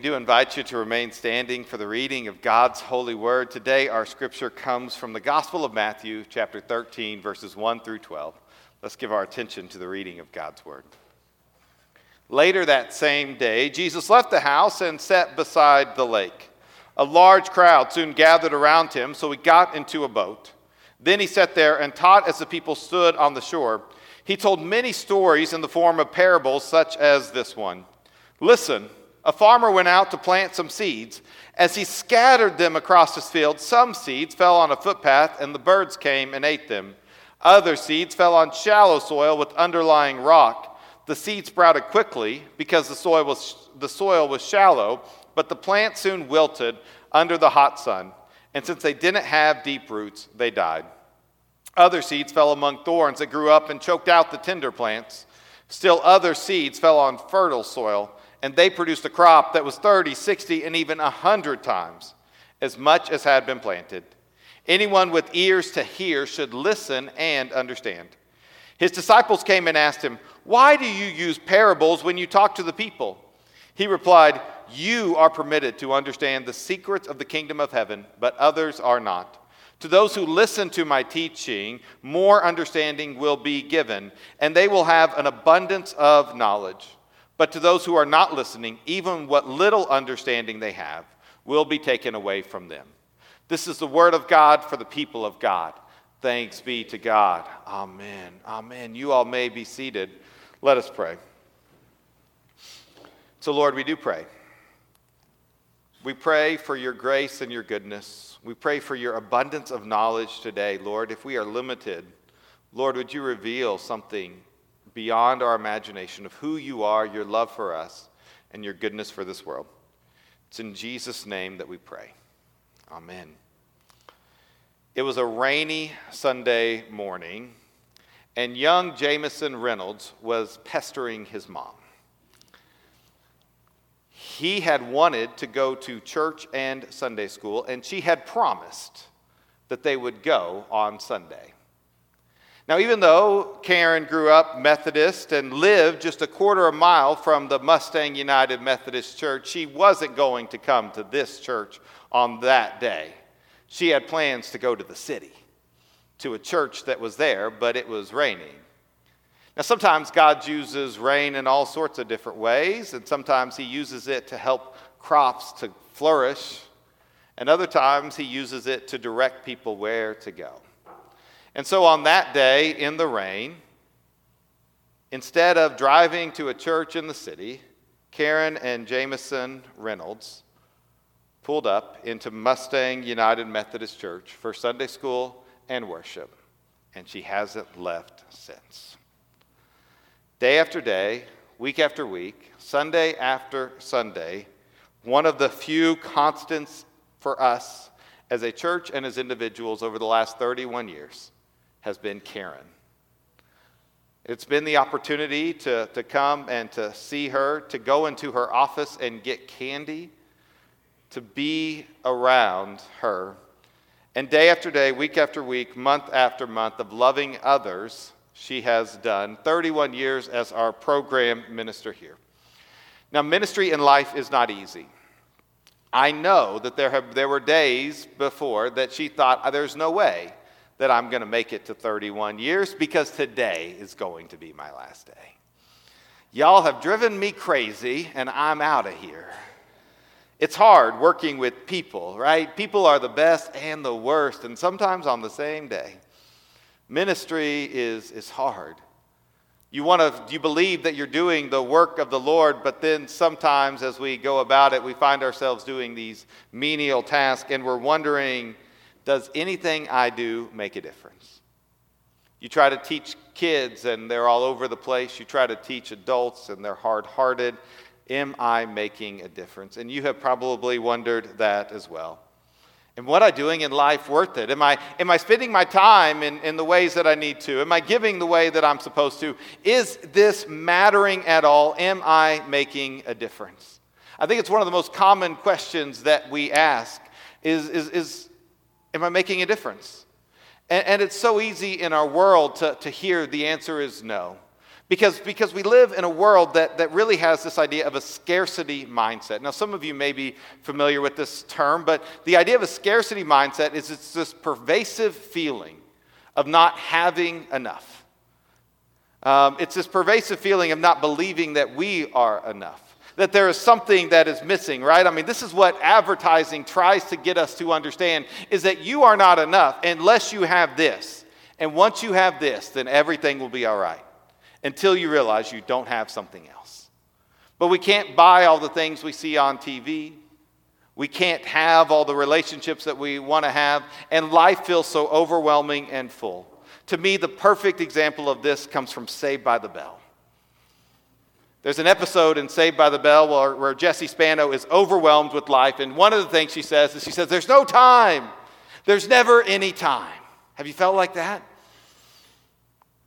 We do invite you to remain standing for the reading of God's holy word. Today, our scripture comes from the Gospel of Matthew, chapter 13, verses 1 through 12. Let's give our attention to the reading of God's word. Later that same day, Jesus left the house and sat beside the lake. A large crowd soon gathered around him, so he got into a boat. Then he sat there and taught as the people stood on the shore. He told many stories in the form of parables, such as this one Listen, a farmer went out to plant some seeds. As he scattered them across his field, some seeds fell on a footpath, and the birds came and ate them. Other seeds fell on shallow soil with underlying rock. The seed sprouted quickly because the soil was, the soil was shallow, but the plant soon wilted under the hot sun. And since they didn't have deep roots, they died. Other seeds fell among thorns that grew up and choked out the tender plants. Still, other seeds fell on fertile soil and they produced a crop that was 30, 60, and even 100 times as much as had been planted. Anyone with ears to hear should listen and understand. His disciples came and asked him, Why do you use parables when you talk to the people? He replied, You are permitted to understand the secrets of the kingdom of heaven, but others are not. To those who listen to my teaching, more understanding will be given, and they will have an abundance of knowledge. But to those who are not listening, even what little understanding they have will be taken away from them. This is the word of God for the people of God. Thanks be to God. Amen. Amen. You all may be seated. Let us pray. So, Lord, we do pray. We pray for your grace and your goodness. We pray for your abundance of knowledge today, Lord. If we are limited, Lord, would you reveal something beyond our imagination of who you are, your love for us, and your goodness for this world. It's in Jesus' name that we pray. Amen. It was a rainy Sunday morning, and young Jameson Reynolds was pestering his mom. He had wanted to go to church and Sunday school, and she had promised that they would go on Sunday. Now, even though Karen grew up Methodist and lived just a quarter of a mile from the Mustang United Methodist Church, she wasn't going to come to this church on that day. She had plans to go to the city, to a church that was there, but it was raining. Now, sometimes God uses rain in all sorts of different ways, and sometimes He uses it to help crops to flourish, and other times He uses it to direct people where to go. And so on that day in the rain, instead of driving to a church in the city, Karen and Jameson Reynolds pulled up into Mustang United Methodist Church for Sunday school and worship, and she hasn't left since. Day after day, week after week, Sunday after Sunday, one of the few constants for us as a church and as individuals over the last 31 years has been Karen. It's been the opportunity to, to come and to see her, to go into her office and get candy, to be around her. And day after day, week after week, month after month of loving others, she has done 31 years as our program minister here. Now, ministry in life is not easy. I know that there, have, there were days before that she thought, there's no way that I'm going to make it to 31 years because today is going to be my last day. Y'all have driven me crazy, and I'm out of here. It's hard working with people, right? People are the best and the worst, and sometimes on the same day. Ministry is, is hard. You want to you believe that you're doing the work of the Lord, but then sometimes as we go about it, we find ourselves doing these menial tasks and we're wondering, does anything I do make a difference? You try to teach kids and they're all over the place. You try to teach adults and they're hard hearted. Am I making a difference? And you have probably wondered that as well. And what I doing in life worth it? Am I, am I spending my time in, in the ways that I need to? Am I giving the way that I'm supposed to? Is this mattering at all? Am I making a difference? I think it's one of the most common questions that we ask is, is, is am I making a difference? And, and it's so easy in our world to, to hear the answer is no. Because, because we live in a world that, that really has this idea of a scarcity mindset. Now, some of you may be familiar with this term, but the idea of a scarcity mindset is it's this pervasive feeling of not having enough. Um, it's this pervasive feeling of not believing that we are enough, that there is something that is missing, right? I mean, this is what advertising tries to get us to understand is that you are not enough unless you have this. And once you have this, then everything will be all right until you realize you don't have something else. But we can't buy all the things we see on TV. We can't have all the relationships that we want to have, and life feels so overwhelming and full. To me, the perfect example of this comes from Saved by the Bell. There's an episode in Saved by the Bell where, where Jessie Spano is overwhelmed with life, and one of the things she says is she says, There's no time. There's never any time. Have you felt like that?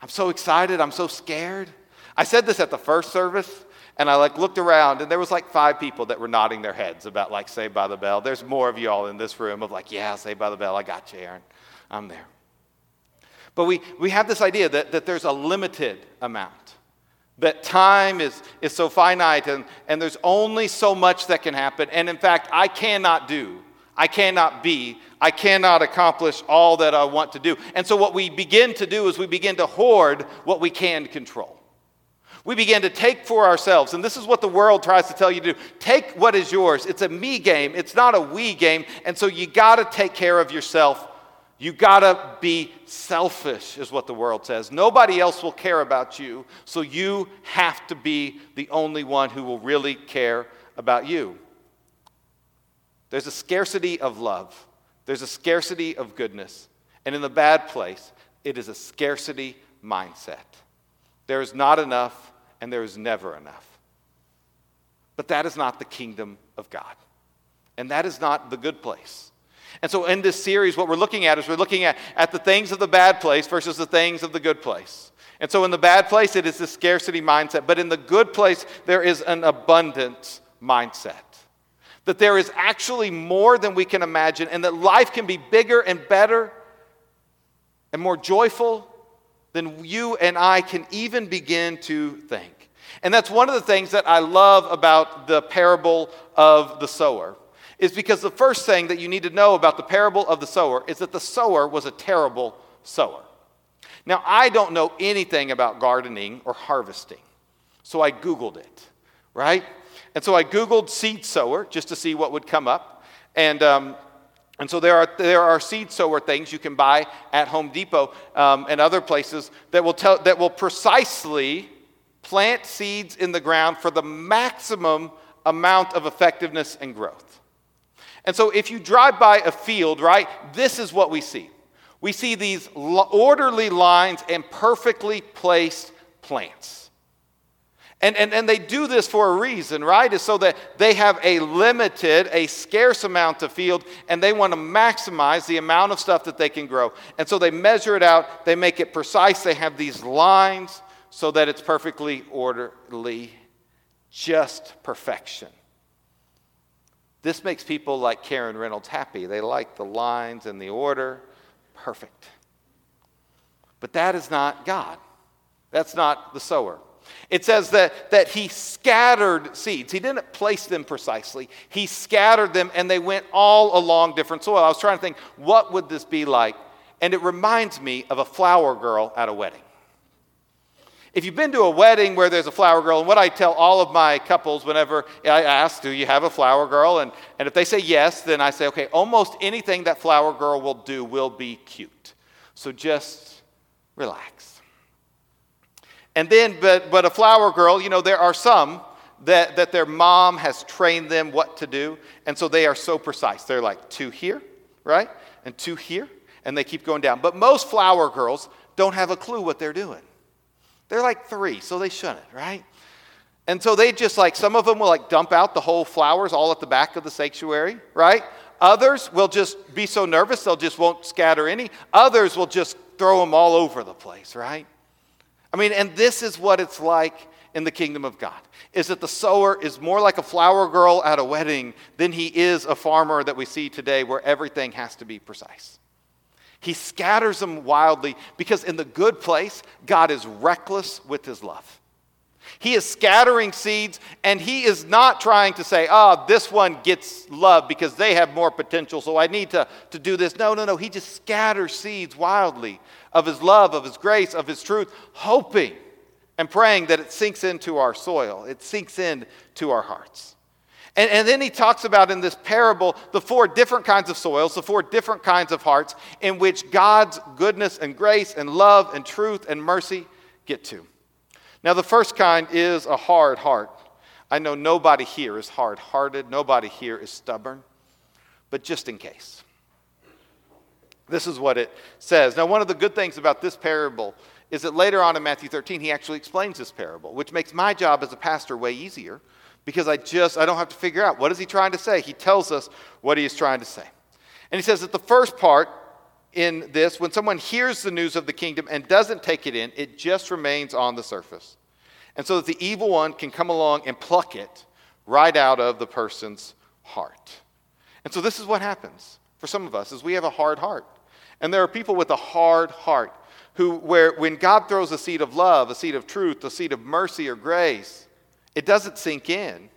I'm so excited. I'm so scared. I said this at the first service, and I like looked around, and there was like five people that were nodding their heads about like Saved by the Bell. There's more of you all in this room of like, yeah, Saved by the Bell. I got you, Aaron. I'm there. But we, we have this idea that, that there's a limited amount, that time is, is so finite, and, and there's only so much that can happen. And in fact, I cannot do I cannot be, I cannot accomplish all that I want to do. And so, what we begin to do is we begin to hoard what we can control. We begin to take for ourselves, and this is what the world tries to tell you to do take what is yours. It's a me game, it's not a we game. And so, you got to take care of yourself. You got to be selfish, is what the world says. Nobody else will care about you, so you have to be the only one who will really care about you. There's a scarcity of love, there's a scarcity of goodness. And in the bad place, it is a scarcity mindset. There is not enough, and there is never enough. But that is not the kingdom of God. And that is not the good place. And so, in this series, what we're looking at is we're looking at, at the things of the bad place versus the things of the good place. And so, in the bad place, it is the scarcity mindset. But in the good place, there is an abundance mindset that there is actually more than we can imagine, and that life can be bigger and better and more joyful than you and I can even begin to think. And that's one of the things that I love about the parable of the sower. Is because the first thing that you need to know about the parable of the sower is that the sower was a terrible sower. Now, I don't know anything about gardening or harvesting, so I Googled it, right? And so I Googled seed sower just to see what would come up. And, um, and so there are, there are seed sower things you can buy at Home Depot um, and other places that will, tell, that will precisely plant seeds in the ground for the maximum amount of effectiveness and growth. And so if you drive by a field, right, this is what we see. We see these orderly lines and perfectly placed plants. And, and, and they do this for a reason, right? Is so that they have a limited, a scarce amount of field, and they want to maximize the amount of stuff that they can grow. And so they measure it out, they make it precise, they have these lines so that it's perfectly orderly, just perfection. This makes people like Karen Reynolds happy. They like the lines and the order, perfect. But that is not God. That's not the sower. It says that, that he scattered seeds. He didn't place them precisely. He scattered them and they went all along different soil. I was trying to think, what would this be like? And it reminds me of a flower girl at a wedding. If you've been to a wedding where there's a flower girl, and what I tell all of my couples whenever I ask, Do you have a flower girl? And, and if they say yes, then I say, Okay, almost anything that flower girl will do will be cute. So just relax. And then, but, but a flower girl, you know, there are some that, that their mom has trained them what to do. And so they are so precise. They're like two here, right? And two here. And they keep going down. But most flower girls don't have a clue what they're doing. They're like three, so they shouldn't, right? And so they just like, some of them will like dump out the whole flowers all at the back of the sanctuary, right? Others will just be so nervous they'll just won't scatter any. Others will just throw them all over the place, right? I mean, and this is what it's like in the kingdom of God is that the sower is more like a flower girl at a wedding than he is a farmer that we see today where everything has to be precise. He scatters them wildly because in the good place, God is reckless with his love. He is scattering seeds, and he is not trying to say, oh, this one gets love because they have more potential, so I need to, to do this. No, no, no. He just scatters seeds wildly of his love, of his grace, of his truth, hoping and praying that it sinks into our soil, it sinks into our hearts. And, and then he talks about in this parable the four different kinds of soils, the four different kinds of hearts in which God's goodness and grace and love and truth and mercy get to. Now, the first kind is a hard heart. I know nobody here is hard hearted, nobody here is stubborn, but just in case. This is what it says. Now, one of the good things about this parable is that later on in Matthew 13, he actually explains this parable, which makes my job as a pastor way easier because I just, I don't have to figure out what is he trying to say. He tells us what he is trying to say. And he says that the first part in this, when someone hears the news of the kingdom and doesn't take it in, it just remains on the surface. And so that the evil one can come along and pluck it right out of the person's heart. And so this is what happens for some of us is we have a hard heart. And there are people with a hard heart who where when God throws a seed of love, a seed of truth, a seed of mercy or grace, it doesn't sink in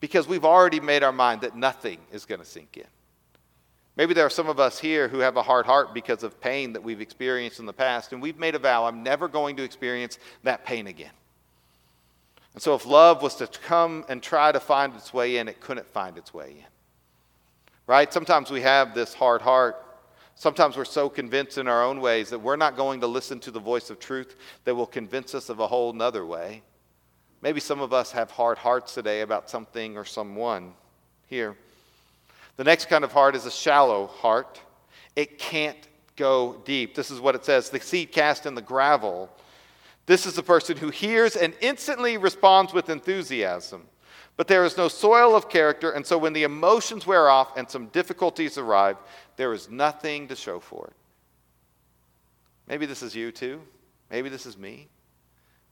because we've already made our mind that nothing is going to sink in. Maybe there are some of us here who have a hard heart because of pain that we've experienced in the past, and we've made a vow I'm never going to experience that pain again. And so, if love was to come and try to find its way in, it couldn't find its way in. Right? Sometimes we have this hard heart. Sometimes we're so convinced in our own ways that we're not going to listen to the voice of truth that will convince us of a whole nother way. Maybe some of us have hard hearts today about something or someone here. The next kind of heart is a shallow heart. It can't go deep. This is what it says the seed cast in the gravel. This is the person who hears and instantly responds with enthusiasm. But there is no soil of character, and so when the emotions wear off and some difficulties arrive, there is nothing to show for it. Maybe this is you too. Maybe this is me.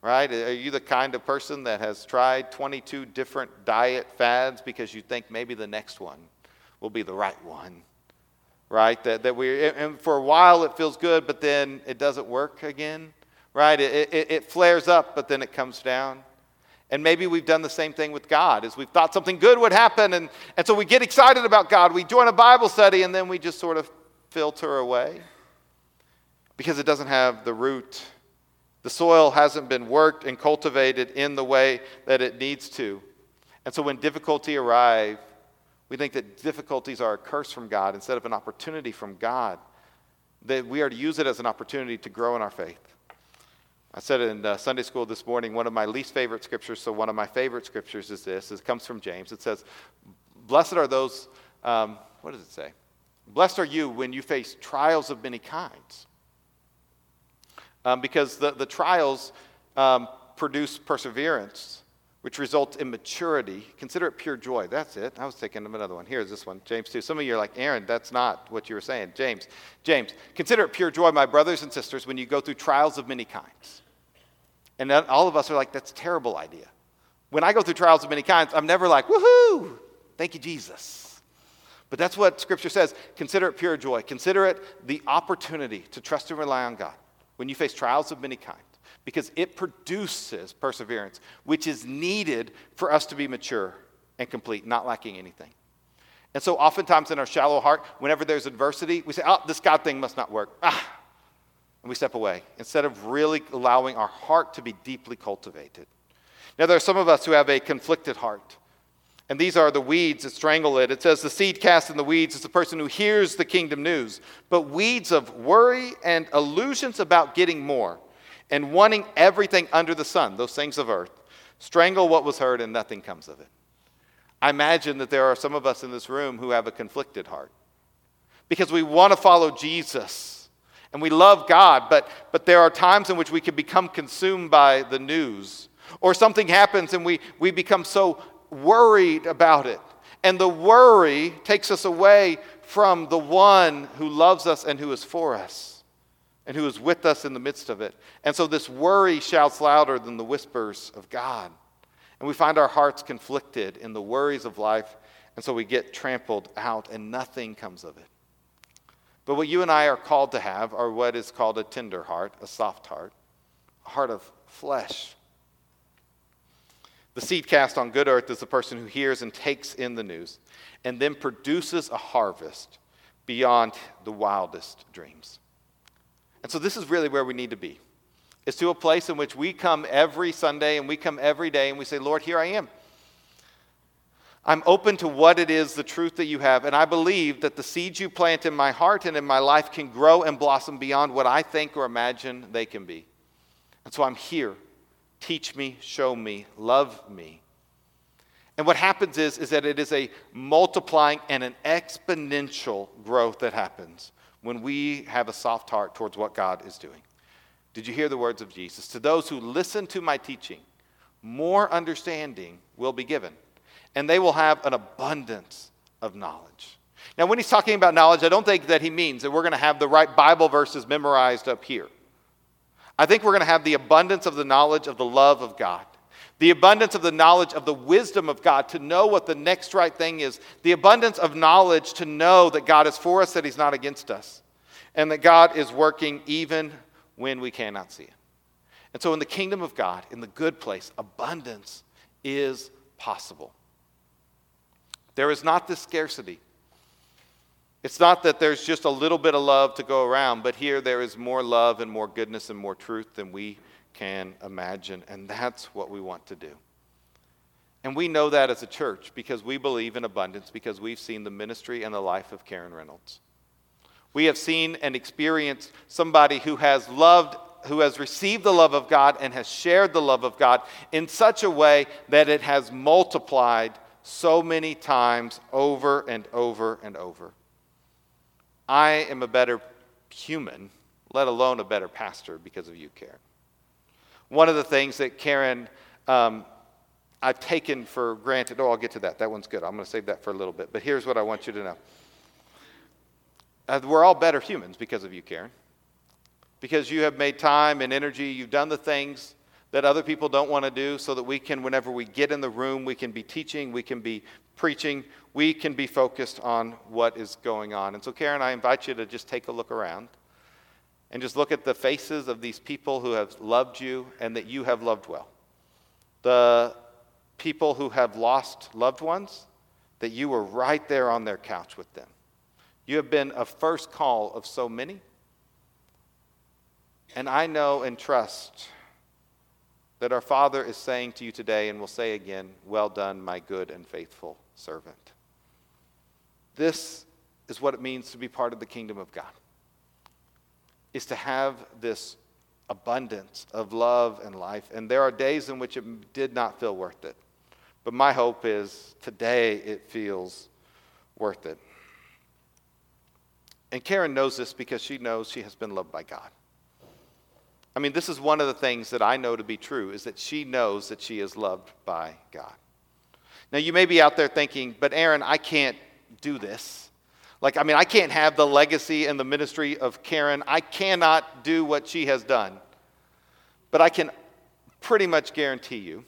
Right? Are you the kind of person that has tried 22 different diet fads because you think maybe the next one will be the right one? Right? That, that we, and for a while it feels good, but then it doesn't work again. Right? It, it, it flares up, but then it comes down. And maybe we've done the same thing with God, is we've thought something good would happen, and, and so we get excited about God. We join a Bible study, and then we just sort of filter away because it doesn't have the root. The soil hasn't been worked and cultivated in the way that it needs to. And so when difficulty arrive, we think that difficulties are a curse from God instead of an opportunity from God. That we are to use it as an opportunity to grow in our faith. I said in uh, Sunday school this morning, one of my least favorite scriptures, so one of my favorite scriptures is this. It comes from James. It says, Blessed are those, um, what does it say? Blessed are you when you face trials of many kinds. Um, because the, the trials um, produce perseverance, which results in maturity. Consider it pure joy. That's it. I was thinking of another one. Here's this one, James 2. Some of you are like, Aaron, that's not what you were saying. James, James, consider it pure joy, my brothers and sisters, when you go through trials of many kinds. And all of us are like, that's a terrible idea. When I go through trials of many kinds, I'm never like, woohoo, thank you, Jesus. But that's what Scripture says. Consider it pure joy. Consider it the opportunity to trust and rely on God when you face trials of many kinds because it produces perseverance, which is needed for us to be mature and complete, not lacking anything. And so, oftentimes in our shallow heart, whenever there's adversity, we say, Oh, this God thing must not work. Ah. And we step away instead of really allowing our heart to be deeply cultivated. Now, there are some of us who have a conflicted heart. And these are the weeds that strangle it. It says the seed cast in the weeds is the person who hears the kingdom news. But weeds of worry and illusions about getting more and wanting everything under the sun, those things of earth, strangle what was heard and nothing comes of it. I imagine that there are some of us in this room who have a conflicted heart because we want to follow Jesus and we love God, but, but there are times in which we can become consumed by the news Or something happens and we, we become so worried about it. And the worry takes us away from the one who loves us and who is for us and who is with us in the midst of it. And so this worry shouts louder than the whispers of God. And we find our hearts conflicted in the worries of life. And so we get trampled out and nothing comes of it. But what you and I are called to have are what is called a tender heart, a soft heart, a heart of flesh. The seed cast on good earth is the person who hears and takes in the news and then produces a harvest beyond the wildest dreams. And so this is really where we need to be. It's to a place in which we come every Sunday and we come every day and we say, Lord, here I am. I'm open to what it is, the truth that you have, and I believe that the seeds you plant in my heart and in my life can grow and blossom beyond what I think or imagine they can be. And so I'm here. Teach me, show me, love me. And what happens is, is that it is a multiplying and an exponential growth that happens when we have a soft heart towards what God is doing. Did you hear the words of Jesus? To those who listen to my teaching, more understanding will be given and they will have an abundance of knowledge. Now, when he's talking about knowledge, I don't think that he means that we're going to have the right Bible verses memorized up here. I think we're going to have the abundance of the knowledge of the love of God, the abundance of the knowledge of the wisdom of God to know what the next right thing is, the abundance of knowledge to know that God is for us, that he's not against us, and that God is working even when we cannot see it. And so, in the kingdom of God, in the good place, abundance is possible. There is not this scarcity. It's not that there's just a little bit of love to go around, but here there is more love and more goodness and more truth than we can imagine. And that's what we want to do. And we know that as a church because we believe in abundance, because we've seen the ministry and the life of Karen Reynolds. We have seen and experienced somebody who has loved, who has received the love of God and has shared the love of God in such a way that it has multiplied so many times over and over and over. I am a better human, let alone a better pastor, because of you, Karen. One of the things that Karen, um, I've taken for granted, oh, I'll get to that. That one's good. I'm going to save that for a little bit. But here's what I want you to know uh, we're all better humans because of you, Karen. Because you have made time and energy, you've done the things that other people don't want to do so that we can, whenever we get in the room, we can be teaching, we can be preaching, we can be focused on what is going on. And so, Karen, I invite you to just take a look around and just look at the faces of these people who have loved you and that you have loved well. The people who have lost loved ones, that you were right there on their couch with them. You have been a first call of so many. And I know and trust that our Father is saying to you today, and will say again, Well done, my good and faithful servant. This is what it means to be part of the kingdom of God, is to have this abundance of love and life. And there are days in which it did not feel worth it. But my hope is today it feels worth it. And Karen knows this because she knows she has been loved by God. I mean, this is one of the things that I know to be true is that she knows that she is loved by God. Now, you may be out there thinking, but Aaron, I can't do this. Like, I mean, I can't have the legacy and the ministry of Karen. I cannot do what she has done. But I can pretty much guarantee you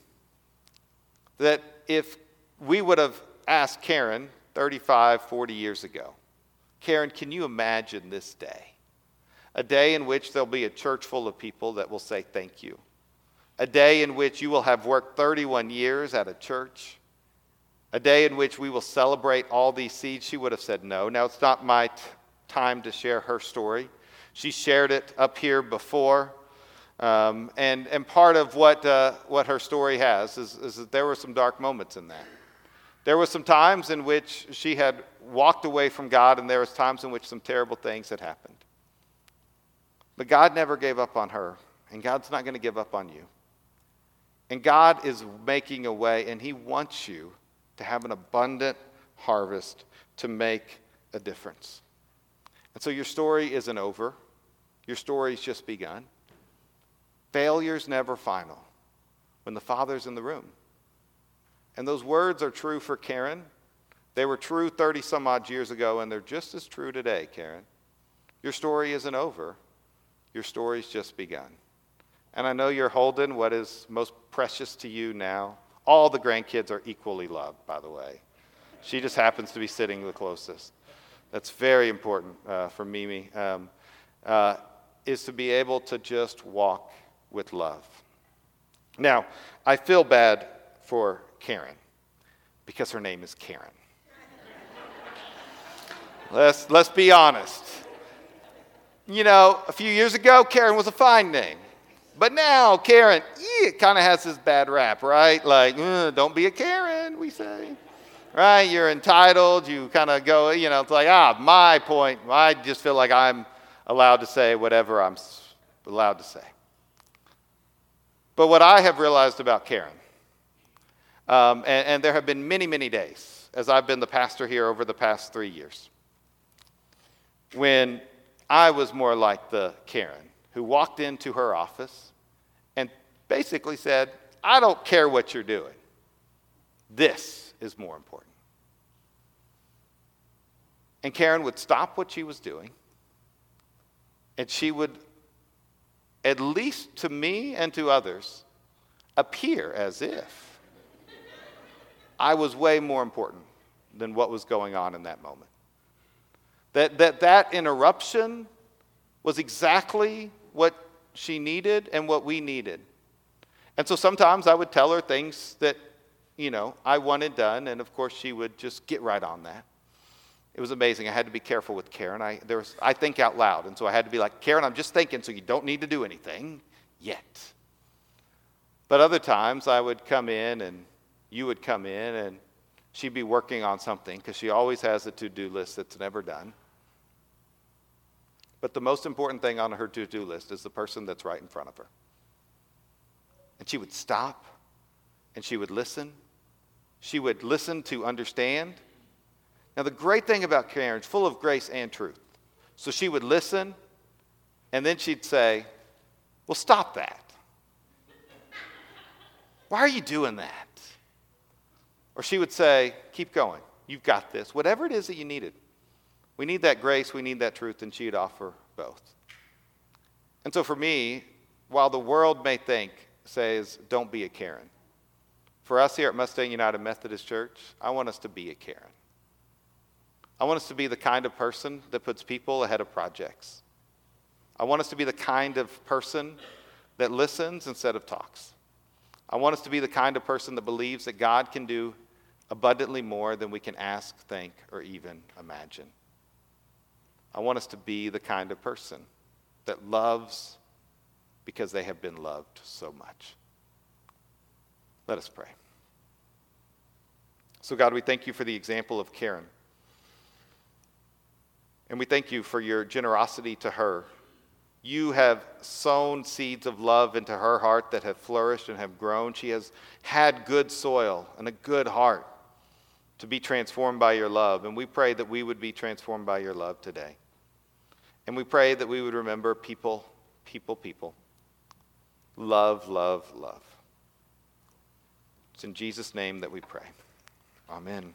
that if we would have asked Karen 35, 40 years ago, Karen, can you imagine this day? A day in which there'll be a church full of people that will say thank you, a day in which you will have worked 31 years at a church, a day in which we will celebrate all these seeds, she would have said no. Now, it's not my t- time to share her story. She shared it up here before. Um, and, and part of what, uh, what her story has is, is that there were some dark moments in that. There were some times in which she had walked away from God, and there was times in which some terrible things had happened. But God never gave up on her, and God's not going to give up on you. And God is making a way, and He wants you to have an abundant harvest to make a difference. And so your story isn't over, your story's just begun. Failure's never final. when the Father's in the room. And those words are true for Karen. They were true 30 some odd years ago, and they're just as true today, Karen. Your story isn't over, your story's just begun. And I know you're holding what is most precious to you now. All the grandkids are equally loved, by the way. She just happens to be sitting the closest. That's very important uh, for Mimi, um, uh, is to be able to just walk with love. Now, I feel bad for Karen because her name is Karen. let's, let's be honest. You know, a few years ago, Karen was a fine name. But now, Karen, it kind of has this bad rap, right? Like, don't be a Karen, we say. Right? You're entitled. You kind of go, you know, it's like, ah, my point. I just feel like I'm allowed to say whatever I'm allowed to say. But what I have realized about Karen, um, and, and there have been many, many days as I've been the pastor here over the past three years, when I was more like the Karen who walked into her office and basically said, I don't care what you're doing. This is more important. And Karen would stop what she was doing, and she would, at least to me and to others, appear as if I was way more important than what was going on in that moment. That that, that interruption was exactly what she needed and what we needed. And so sometimes I would tell her things that, you know, I wanted done, and of course she would just get right on that. It was amazing. I had to be careful with Karen. I, there was, I think out loud, and so I had to be like, Karen, I'm just thinking, so you don't need to do anything yet. But other times I would come in, and you would come in, and she'd be working on something because she always has a to do list that's never done. But the most important thing on her to do list is the person that's right in front of her. And she would stop and she would listen. She would listen to understand. Now, the great thing about Karen is full of grace and truth. So she would listen and then she'd say, Well, stop that. Why are you doing that? Or she would say, Keep going. You've got this. Whatever it is that you needed. We need that grace, we need that truth, and she'd offer both. And so for me, while the world may think says, don't be a Karen. For us here at Mustang United Methodist Church, I want us to be a Karen. I want us to be the kind of person that puts people ahead of projects. I want us to be the kind of person that listens instead of talks. I want us to be the kind of person that believes that God can do abundantly more than we can ask, think, or even imagine. I want us to be the kind of person that loves because they have been loved so much. Let us pray. So, God, we thank you for the example of Karen. And we thank you for your generosity to her. You have sown seeds of love into her heart that have flourished and have grown. She has had good soil and a good heart to be transformed by your love. And we pray that we would be transformed by your love today. And we pray that we would remember people, people, people love, love, love. It's in Jesus' name that we pray. Amen.